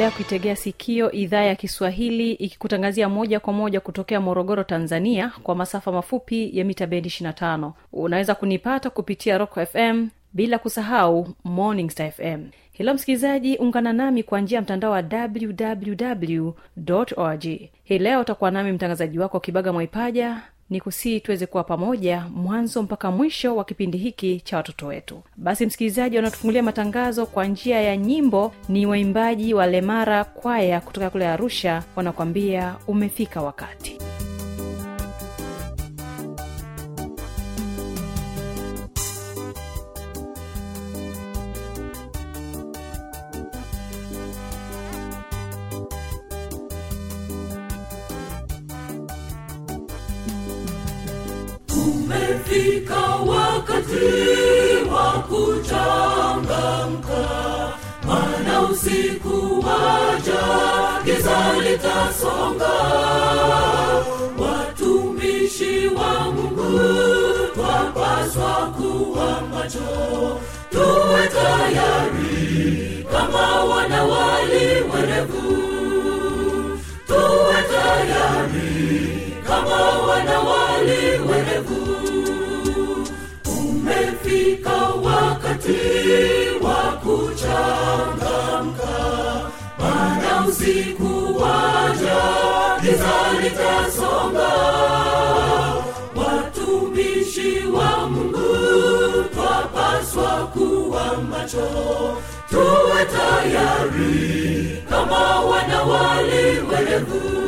unaendelea kuitegea sikio idhaa ya kiswahili ikikutangazia moja kwa moja kutokea morogoro tanzania kwa masafa mafupi ya mita bendi 25 unaweza kunipata kupitia rock fm bila kusahau morning star fm hilo msikilizaji ungana nami kwa njia ya mtandao wa www org hii leo utakuwa nami mtangazaji wako kibaga mwaipaja ni kusii tuweze kuwa pamoja mwanzo mpaka mwisho wa kipindi hiki cha watoto wetu. Basi msikilizaji wanaotufungulia matangazo kwa njia ya nyimbo ni waimbaji wa lemara kwaya kutoka kule arusha wanakwambia umefika wakati umefika wakati wa kuchangamka. Mana usiku waja giza litasonga. Watumishi wa mungu twapaswa kuwa macho. Tuwe tayari kama wanawali werevu. Tuwe tayari usiku waja giza watumishi wa mungu twapaswa kuwa macho. Tuwe tayari kama wanawali werevu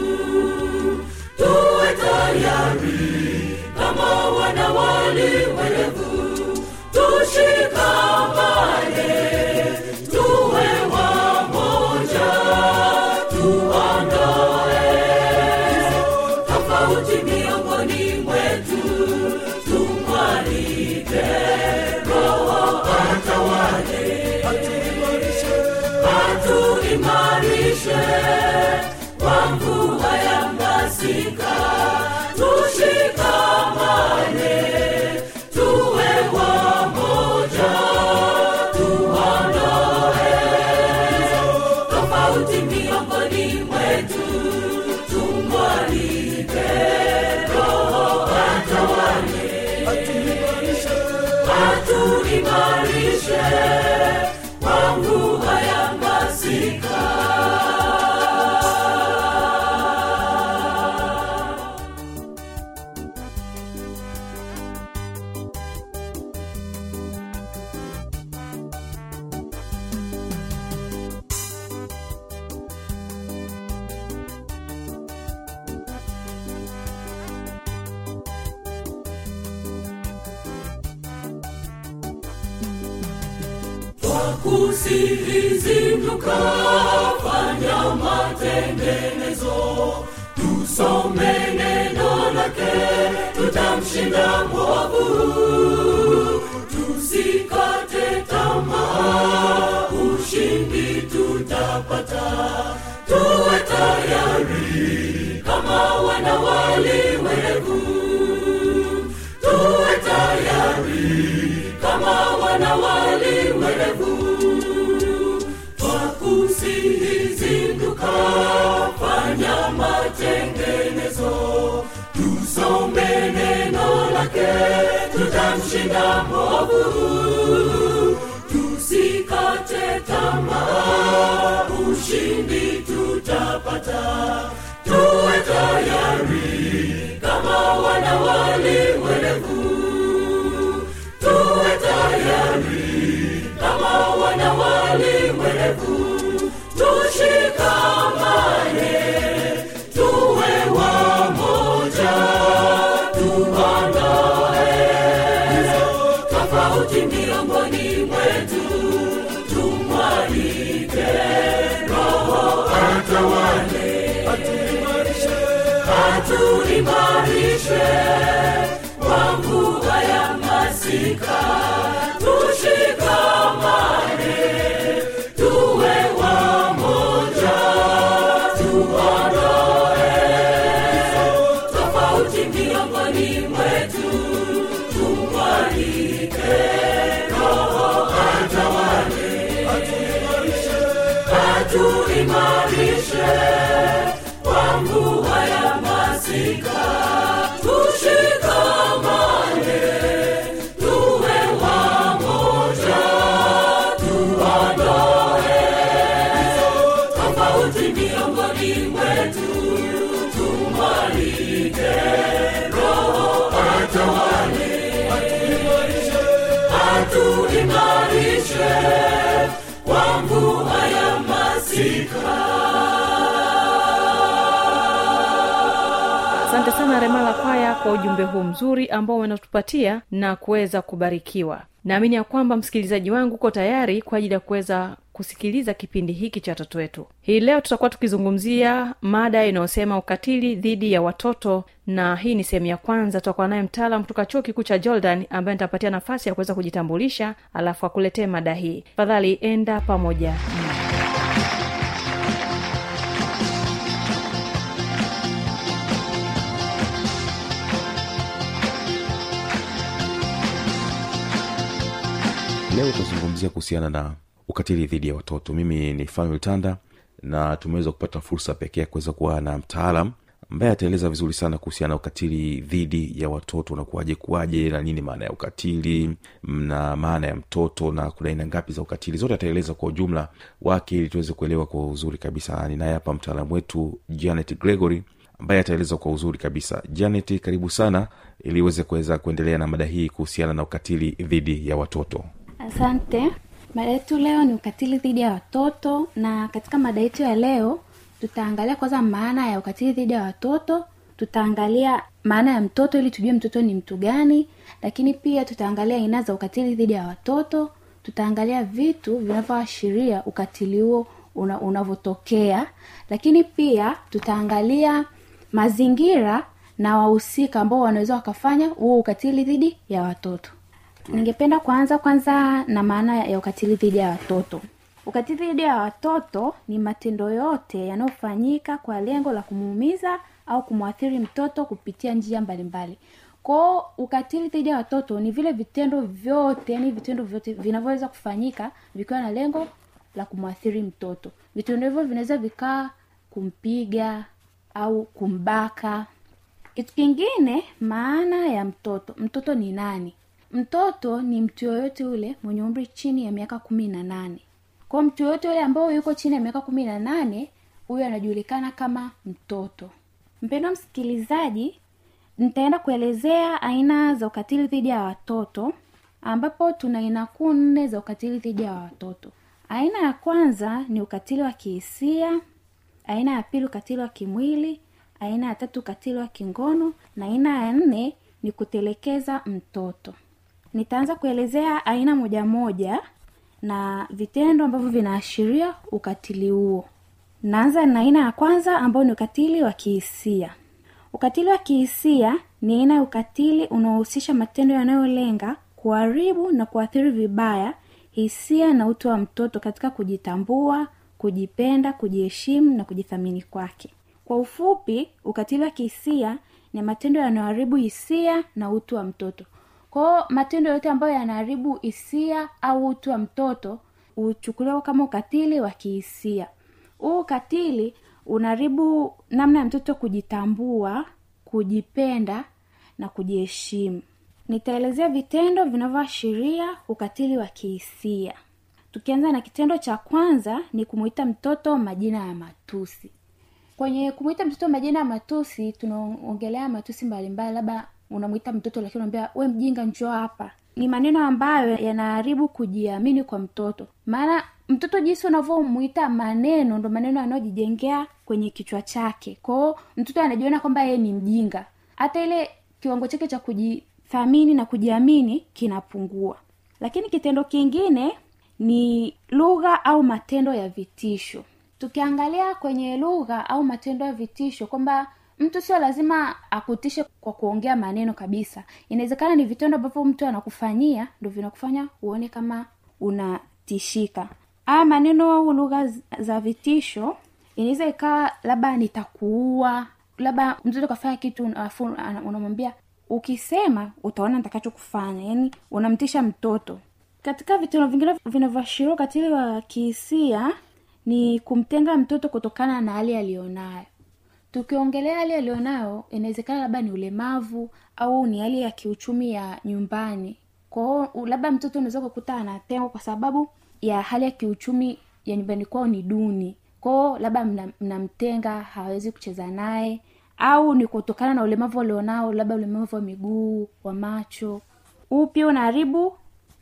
tuwe tayari kama wanawali tutapata. Tuwe tayari kama wana wali atuimarishe kwa mbuga ya masika. Tushikamane tuwe wamoja tuondoe tofauti miongoni mwetu tumwalike roho atawale atuimarishe miongoni mwetu tumwalike roho atawale atuimarishe kwangu haya ya masika. Asante sana remala kwaya kwa ujumbe huu mzuri ambao wanatupatia na kuweza kubarikiwa. Naamini ya kwamba msikilizaji wangu uko tayari kwa ajili ya kuweza kusikiliza kipindi hiki cha watoto wetu. Hii leo tutakuwa tukizungumzia mada inayosema ukatili dhidi ya watoto na hii ni sehemu ya kwanza. Tutakuwa naye mtaalam kutoka chuo kikuu cha jordan ambaye nitapatia nafasi ya kuweza kujitambulisha alafu akuletee mada hii. Tafadhali enda pamoja leo tutazungumzia kuhusiana na ukatili dhidi ya watoto. Mimi ni fanuel tanda na tumeweza kupata fursa pekee ya kuweza kuwa na mtaalam ambaye ataeleza vizuri sana kuhusiana na ukatili dhidi ya watoto unakuwaje kuwaje na nini maana ya ukatili na maana ya mtoto na kuna aina ngapi za ukatili. Zote ataeleza kwa ujumla wake ili tuweze kuelewa kwa uzuri kabisa. Ninaye hapa mtaalamu wetu janet gregory ambaye ataeleza kwa uzuri kabisa. Janet karibu sana ili uweze kuweza kuendelea na mada hii kuhusiana na ukatili dhidi ya watoto. Asante mada yetu leo ni ukatili dhidi ya watoto na katika mada yetu ya leo tutaangalia kwanza maana ya ukatili dhidi ya watoto tutaangalia maana ya mtoto ili tujue mtoto ni mtu gani lakini pia tutaangalia aina za ukatili dhidi ya watoto tutaangalia vitu vinavyoashiria ukatili huo una, unavyotokea lakini pia tutaangalia mazingira na wahusika ambao wanaweza wakafanya huo ukatili dhidi ya watoto ningependa kuanza kwanza na maana ya ukatili dhidi ya watoto. Ukatili dhidi ya watoto ni matendo yote yanayofanyika kwa lengo la kumuumiza au kumwathiri mtoto kupitia njia mbalimbali. Kwao ukatili dhidi ya watoto ni vile vitendo vyote yani vitendo vyote vinavyoweza kufanyika vikiwa na lengo la kumwathiri mtoto. Vitendo hivyo vinaweza vikaa kumpiga au kumbaka. Kitu kingine maana ya mtoto. Mtoto ni nani mtoto ni mtu yoyote ule mwenye umri chini ya miaka kumi na nane. Kwa mtu yoyote yule ambao yuko chini ya miaka kumi na nane huyo anajulikana kama mtoto. Mpendo msikilizaji nitaenda kuelezea aina za ukatili dhidi ya watoto ambapo tuna aina kuu nne za ukatili dhidi ya watoto. Aina ya kwanza ni ukatili wa kihisia aina ya pili ukatili wa kimwili aina ya tatu ukatili wa kingono na aina ya nne ni kutelekeza mtoto nitaanza kuelezea aina moja moja na vitendo ambavyo vinaashiria ukatili huo. Naanza na aina ya kwanza ambao ni ukatili wa kihisia. Ukatili wa kihisia ni aina ya ukatili unaohusisha matendo yanayolenga kuharibu na kuathiri vibaya hisia na utu wa mtoto katika kujitambua kujipenda kujiheshimu na kujithamini kwake. Kwa ufupi ukatili wa kihisia ni matendo yanayoharibu hisia na utu wa mtoto kwao matendo yote ambayo yanaharibu hisia au utu wa mtoto huchukuliwa kama ukatili wa kihisia. Huu ukatili unaharibu namna ya mtoto kujitambua kujipenda na kujiheshimu. Nitaelezea vitendo vinavyoashiria ukatili wa kihisia. Tukianza na kitendo cha kwanza ni kumuita mtoto majina ya matusi. Kwenye kumwita mtoto majina ya matusi tunaongelea matusi mbalimbali labda unamwita mtoto lakini unaambia we mjinga njoo hapa. Ni maneno ambayo yanaharibu kujiamini kwa mtoto. Maana mtoto jinsi unavyomwita maneno ndo maneno yanayojijengea kwenye kichwa chake. Kwao mtoto anajiona kwamba yeye ni mjinga. Hata ile kiwango chake cha kujithamini na kujiamini kinapungua. Lakini kitendo kingine ni lugha au matendo ya vitisho. Tukiangalia kwenye lugha au matendo ya vitisho kwamba mtu sio lazima akutishe kwa kuongea maneno kabisa. Inawezekana ni vitendo ambavyo mtu anakufanyia ndo vinakufanya uone kama unatishika. Aya maneno au lugha za vitisho inaweza ikawa labda nitakuua labda mtoto kafanya kitu afu unamwambia ukisema utaona nitakachokufanya. Yani unamtisha mtoto. Katika vitendo vingine vinavyoashiria ukatili wa kihisia ni kumtenga mtoto kutokana na hali aliyonayo tukiongelea hali aliyonayo inawezekana labda ni ulemavu au ni hali ya kiuchumi ya nyumbani. Kwao labda mtoto unaweza kukuta anatengwa kwa sababu ya hali ya kiuchumi ya nyumbani kwao ni duni. Kwao labda mna- mnamtenga hawezi kucheza naye au ni kutokana na ulemavu alionao labda ulemavu wa miguu wa macho. Huu pia unaharibu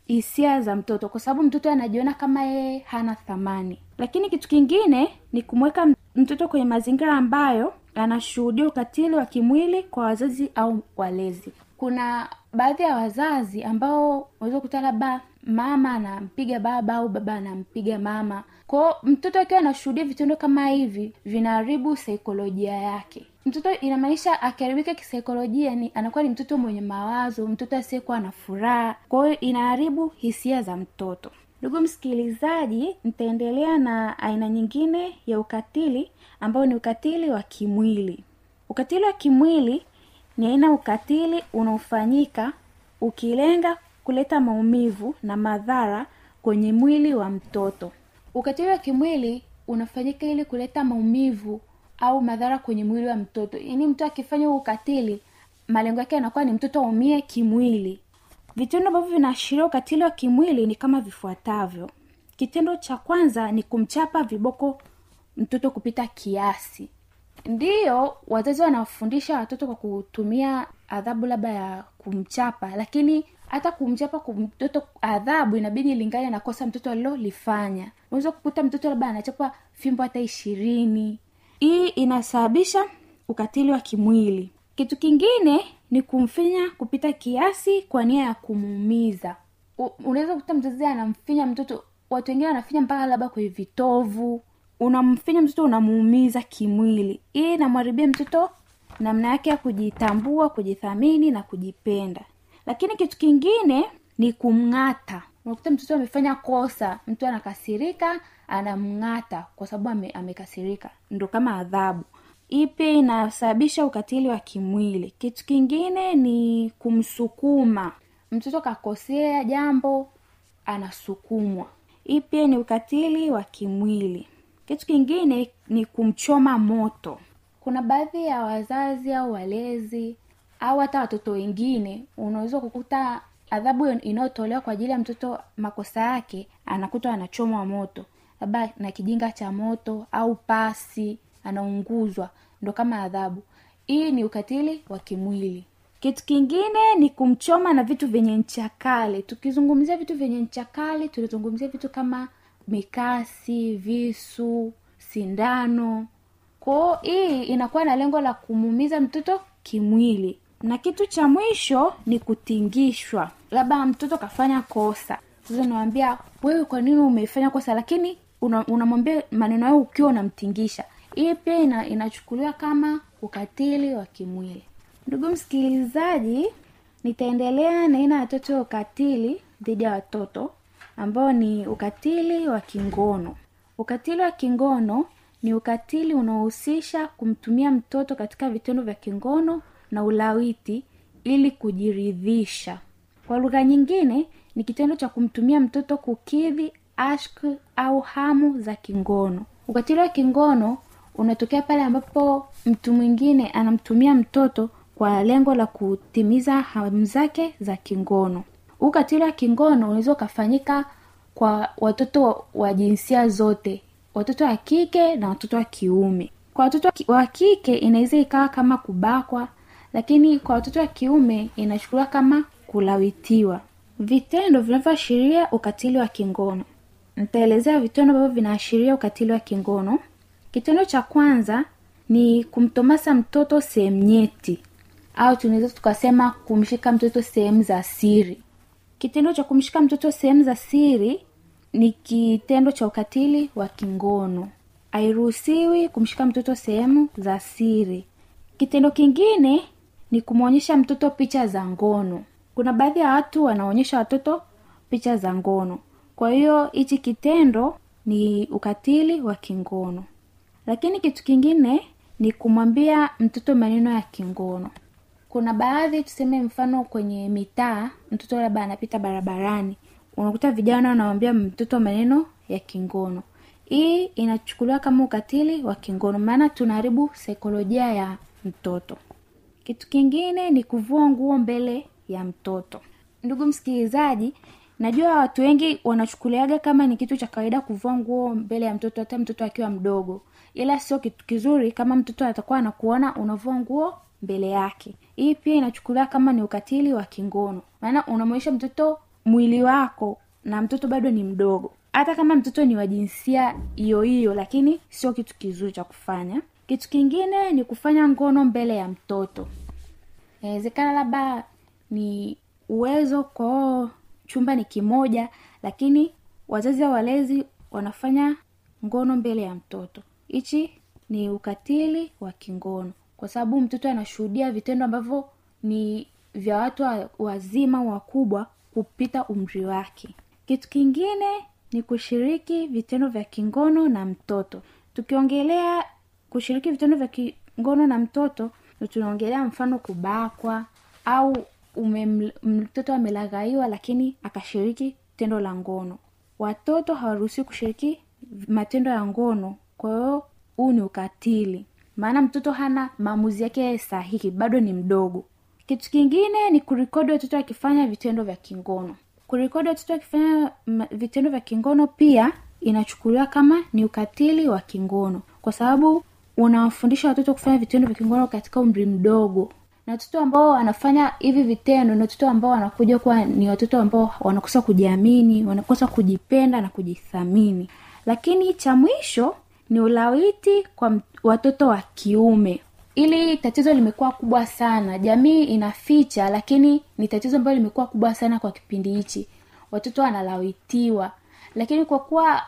hisia za mtoto? Kwa sababu mtoto anajiona kama yeye hana thamani. Lakini kitu kingine ni kumweka mtoto kwenye mazingira ambayo anashuhudia ukatili wa kimwili kwa wazazi au walezi. Kuna baadhi ya wazazi ambao unaweza kukuta labda mama anampiga baba au baba anampiga mama. Kwao mtoto akiwa anashuhudia vitendo kama hivi vinaharibu saikolojia yake. Mtoto inamaanisha akiharibika kisaikolojia ni anakuwa ni mtoto mwenye mawazo mtoto asiyekuwa na furaha. Kwa hiyo inaharibu hisia za mtoto ndugu msikilizaji nitaendelea na aina nyingine ya ukatili ambao ni ukatili wa kimwili. Ukatili wa kimwili ni aina ukatili unaofanyika ukilenga kuleta maumivu na madhara kwenye mwili wa mtoto. Ukatili wa kimwili unafanyika ili kuleta maumivu au madhara kwenye mwili wa mtoto. Yaani mtu akifanya huu ukatili malengo yake yanakuwa ni mtoto aumie kimwili vitendo ambavyo vinaashiria ukatili wa kimwili ni kama vifuatavyo. Kitendo cha kwanza ni kumchapa viboko mtoto kupita kiasi. Ndiyo wazazi wanafundisha watoto kwa kutumia adhabu labda ya kumchapa lakini hata kumchapa mtoto adhabu inabidi ilingane na kosa mtoto alilolifanya. Unaweza kukuta mtoto labda anachapa fimbo hata ishirini. Hii inasababisha ukatili wa kimwili. Kitu kingine ni kumfinya kupita kiasi kwa nia ya kumuumiza. Unaweza kukuta mzazi anamfinya mtoto watu wengine wanafinya mpaka labda kwenye vitovu. Unamfinya mtoto unamuumiza kimwili. Hii inamharibia mtoto namna yake ya kujitambua kujithamini na kujipenda. Lakini kitu kingine ni kumng'ata. Unakuta mtoto amefanya kosa mtu anakasirika anamng'ata kwa sababu ame, amekasirika. Ndo kama adhabu hii pia inasababisha ukatili wa kimwili. Kitu kingine ni kumsukuma. Mtoto kakosea jambo anasukumwa. Hii pia ni ukatili wa kimwili? Kitu kingine ni kumchoma moto. Kuna baadhi ya wazazi au walezi au hata watoto wengine unaweza kukuta adhabu inayotolewa kwa ajili ya mtoto makosa yake anakuta anachomwa moto labda na kijinga cha moto au pasi anaunguzwa. Ndo kama adhabu. Hii ni ukatili wa kimwili. Kitu kingine ni kumchoma na vitu vyenye ncha kali. Tukizungumzia vitu vyenye ncha kali tunazungumzia vitu kama mikasi visu sindano. Kwao hii inakuwa na lengo la kumuumiza mtoto kimwili. Na kitu cha mwisho ni kutingishwa. Labda mtoto kafanya kosa. Sasa unawambia wewe kwa nini umefanya kosa? Lakini una- unamwambia maneno hayo ukiwa unamtingisha hii pia ina, inachukuliwa kama ukatili wa kimwili. Ndugu msikilizaji nitaendelea na aina ya watoto ya ukatili dhidi ya watoto ambao ni ukatili wa kingono. Ukatili wa kingono ni ukatili unaohusisha kumtumia mtoto katika vitendo vya kingono na ulawiti ili kujiridhisha. Kwa lugha nyingine ni kitendo cha kumtumia mtoto kukidhi ashk au hamu za kingono. Ukatili wa kingono unatokea pale ambapo mtu mwingine anamtumia mtoto kwa lengo la kutimiza hamu zake za kingono. Huu wa kingono unaweza ukafanyika kwa watoto wa jinsia zote watoto wa kike na watoto wa kiume. Kwa watoto wa kike inaweza ikawa kama kubakwa lakini kwa watoto wa kiume inachukuliwa kama kulawitiwa. Vitendo vinavyoashiria ukatili wa kingono. Nitaelezea vitendo ambavyo vinaashiria ukatili wa kingono kitendo cha kwanza ni kumtomasa mtoto sehemu nyeti. Au tunaweza tukasema kumshika mtoto sehemu za siri. Kitendo cha kumshika mtoto sehemu za siri ni kitendo cha ukatili wa kingono. Hairuhusiwi kumshika mtoto sehemu za siri. Kitendo kingine ni kumwonyesha mtoto picha za ngono. Kuna baadhi ya watu wanaonyesha watoto picha za ngono. Kwa hiyo hichi kitendo ni ukatili wa kingono lakini kitu kingine ni kumwambia mtoto maneno ya kingono. Kuna baadhi tuseme mfano kwenye mitaa mtoto labda anapita barabarani unakuta vijana wanamwambia mtoto maneno ya kingono. Hii inachukuliwa kama ukatili wa kingono maana tunaharibu saikolojia ya mtoto. Kitu kingine ni kuvua nguo mbele ya mtoto. Ndugu msikilizaji najua watu wengi wanachukuliaga kama ni kitu cha kawaida kuvua nguo mbele ya mtoto hata mtoto akiwa mdogo. Ila sio kitu kizuri kama mtoto atakuwa anakuona unavua nguo mbele yake. Hii pia inachukuliwa kama ni ukatili wa kingono. Maana unamwonyesha mtoto mwili wako na mtoto bado ni mdogo. Hata kama mtoto ni wa jinsia hiyo hiyo lakini sio kitu kizuri cha kufanya. Kitu kingine ni kufanya ngono mbele ya mtoto. Inawezekana labda ni uwezo kwao chumba ni kimoja lakini wazazi au walezi wanafanya ngono mbele ya mtoto. Hichi ni ukatili wa kingono kwa sababu mtoto anashuhudia vitendo ambavyo ni vya watu wa- wazima wakubwa kupita umri wake. Kitu kingine ni kushiriki vitendo vya kingono na mtoto. Tukiongelea kushiriki vitendo vya kingono na mtoto tunaongelea mfano kubakwa au mtoto amelaghaiwa lakini akashiriki tendo la ngono. Watoto hawaruhusiwi kushiriki matendo ya ngono kwa hiyo huu ni ukatili. Maana mtoto hana maamuzi yake sahihi bado ni mdogo. Kitu kingine ni kurikodi watoto akifanya vitendo vya kingono. Kurikodi watoto akifanya vitendo vya kingono pia inachukuliwa kama ni ukatili wa kingono. Kwa sababu unawafundisha watoto kufanya vitendo vya kingono katika umri mdogo na watoto ambao wanafanya hivi vitendo ni watoto ambao wanakuja kuwa ni watoto ambao wanakosa kujiamini wanakosa kujipenda na kujithamini. Lakini cha mwisho ni ulawiti kwa watoto wa kiume. Ili tatizo limekuwa kubwa sana jamii inaficha lakini ni tatizo ambalo limekuwa kubwa sana kwa kipindi hichi. Watoto wanalawitiwa. Lakini kwa kuwa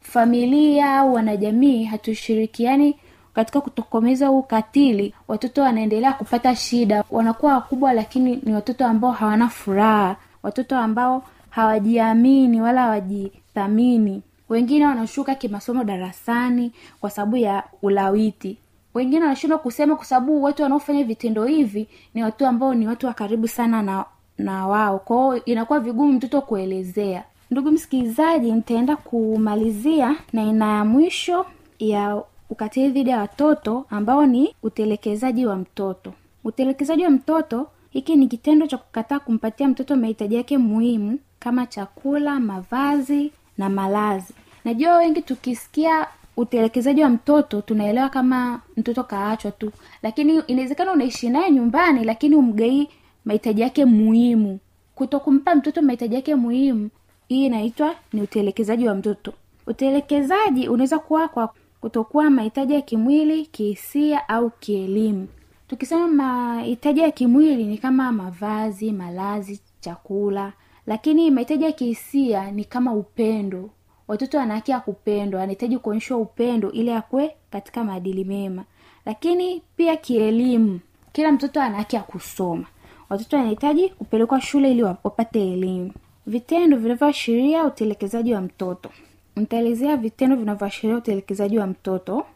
familia au wanajamii hatushirikiani katika kutokomeza ukatili watoto wanaendelea kupata shida. Wanakuwa wakubwa lakini ni watoto ambao hawana furaha. Watoto ambao hawajiamini wala hawajithamini. Wengine wanashuka kimasomo darasani kwa sababu ya ulawiti. Wengine wanashindwa kusema kwa sababu watu wanaofanya vitendo hivi ni watu ambao ni watu wa karibu sana na na wao. Kwao inakuwa vigumu mtoto kuelezea. Ndugu msikilizaji nitaenda kumalizia na ina ya mwisho ya ukatili dhidi ya watoto ambao ni utelekezaji wa mtoto. Utelekezaji wa mtoto hiki ni kitendo cha kukataa kumpatia mtoto mahitaji yake muhimu kama chakula mavazi na malazi. Najua wengi tukisikia utelekezaji wa mtoto tunaelewa kama mtoto kaachwa tu. Lakini inawezekana unaishi naye nyumbani lakini umgei mahitaji yake muhimu. Kutokumpa mtoto mahitaji yake muhimu hii inaitwa ni utelekezaji wa mtoto. Utelekezaji unaweza kuwa kwa kutokuwa mahitaji ya kimwili kihisia au kielimu. Tukisema mahitaji ya kimwili ni kama mavazi malazi chakula lakini mahitaji ya kihisia ni kama upendo. Watoto wana haki ya kupendwa wanahitaji kuonyeshwa upendo ili akwe katika maadili mema. Lakini pia kielimu kila mtoto ana haki ya kusoma. Watoto wanahitaji kupelekwa shule ili wapate elimu. Vitendo vinavyoashiria utelekezaji wa mtoto nitaelezea vitendo vinavyoashiria utelekezaji wa mtoto.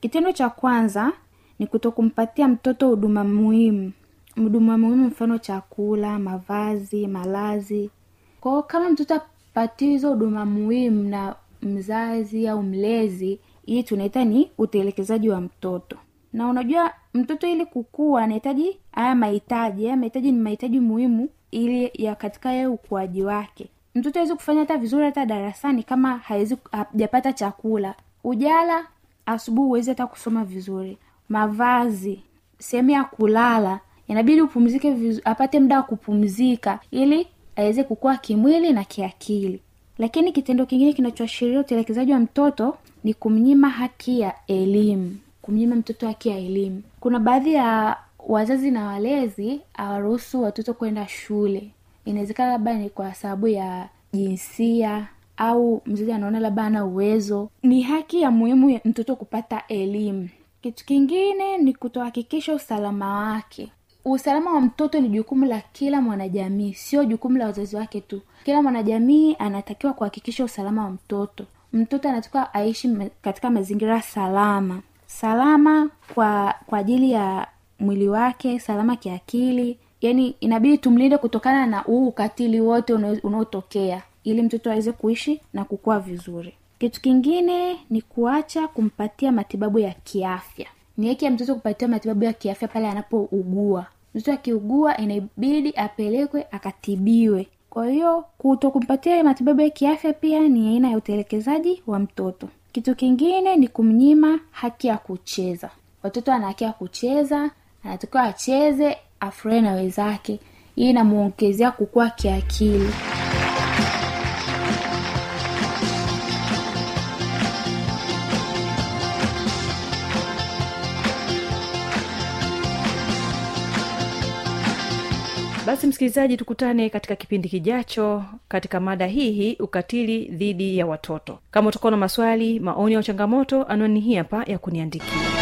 Kitendo cha kwanza ni kutokumpatia mtoto huduma muhimu. Huduma muhimu mfano chakula mavazi malazi. Kwao kama mtoto apatiwa hizo huduma muhimu na mzazi au mlezi hii tunaita ni utelekezaji wa mtoto. Na unajua mtoto ili kukua anahitaji haya mahitaji. Haya mahitaji ni mahitaji muhimu ili ya katika yeye ukuaji wake mtoto awezi kufanya hata vizuri hata darasani kama hawezi hajapata chakula. Ujala asubuhi huwezi hata kusoma vizuri. Mavazi sehemu ya kulala inabidi upumzike vizuri, apate muda wa kupumzika ili aweze kukua kimwili na kiakili. Lakini kitendo kingine kinachoashiria utelekezaji wa mtoto ni kumnyima haki ya elimu kumnyima mtoto haki ya elimu. Kuna baadhi ya wazazi na walezi hawaruhusu watoto kwenda shule inawezekana labda ni kwa sababu ya jinsia au mzazi anaona labda ana uwezo. Ni haki ya muhimu mtoto kupata elimu. Kitu kingine ni kutohakikisha usalama wake. Usalama wa mtoto ni jukumu la kila mwanajamii sio jukumu la wazazi wake tu. Kila mwanajamii anatakiwa kuhakikisha usalama wa mtoto. Mtoto anatakiwa aishi katika mazingira salama. Salama kwa kwa ajili ya mwili wake salama kiakili yani inabidi tumlinde kutokana na huu ukatili wote unaotokea ili mtoto aweze kuishi na kukua vizuri. Kitu kingine ni kuacha kumpatia matibabu ya kiafya. Ni haki ya mtoto kupatiwa matibabu ya kiafya pale anapougua. Mtoto akiugua inabidi apelekwe akatibiwe. Kwa hiyo kuto kumpatia matibabu ya kiafya pia ni aina ya utelekezaji wa mtoto. Kitu kingine ni kumnyima haki ya kucheza. Watoto ana haki ya kucheza anatakiwa acheze afurahi na wenzake hii inamwongezea kukua kiakili. Basi msikilizaji tukutane katika kipindi kijacho katika mada hii ukatili dhidi ya watoto. Kama utakuwa na maswali maoni au changamoto anwani hii hapa ya kuniandikia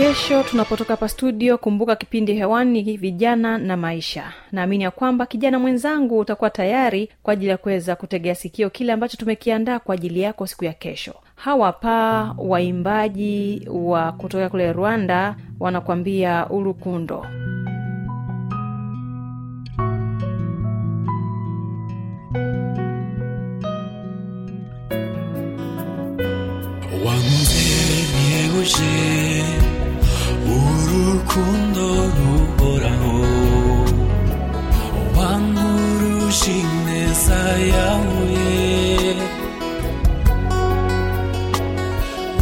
kesho tunapotoka hapa studio kumbuka kipindi hewani vijana na maisha. Naamini ya kwamba kijana mwenzangu utakuwa tayari kwa ajili ya kuweza kutegea sikio kile ambacho tumekiandaa kwa ajili yako siku ya kesho. Hawa pa waimbaji wa kutoka kule rwanda wanakwambia urukundo 콘도로 보라호 왕후르신 내 사야후에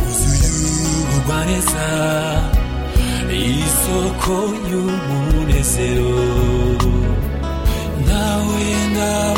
우수유관에사 이소코유문에세요 나오에 나오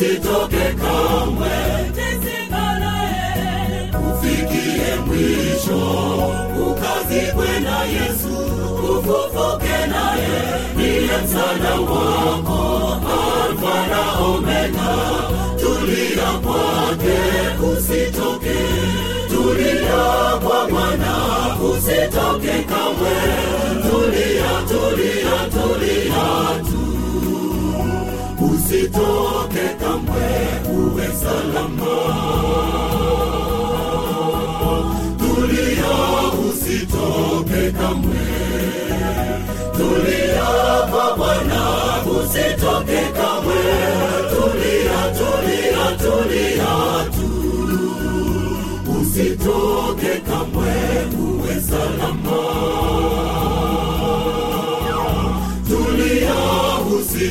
usitoke kamwe. Ufikie mwisho. Ukazikwe na yesu. Ufufuke naye niye msaada wako. Alfa na omega. Tulia kwake. Usitoke. Tulia kwa Bwana, usitoke kamwe. Tulia tulia tulia tu usitoke kamwe uwe salama. tulia usitoke kamwe usitoke kamwe uwe salama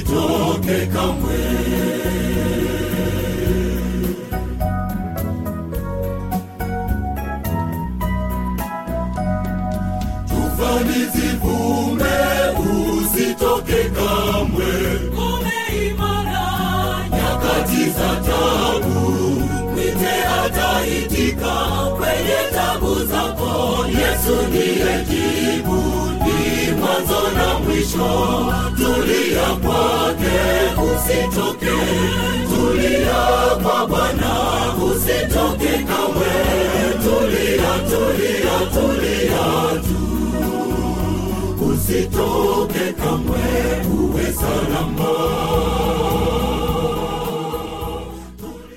usitoke kamwe tufani zivume usitoke kamwe umeimara nyakati za tabu mwite ataitika kwenye tabu zako yesu ndiye mwanzo na mwisho tulia kwake usitoke. Tulia kwa bwana usitoke kamwe. Tulia tulia tulia tu. Usitoke kamwe uwe salama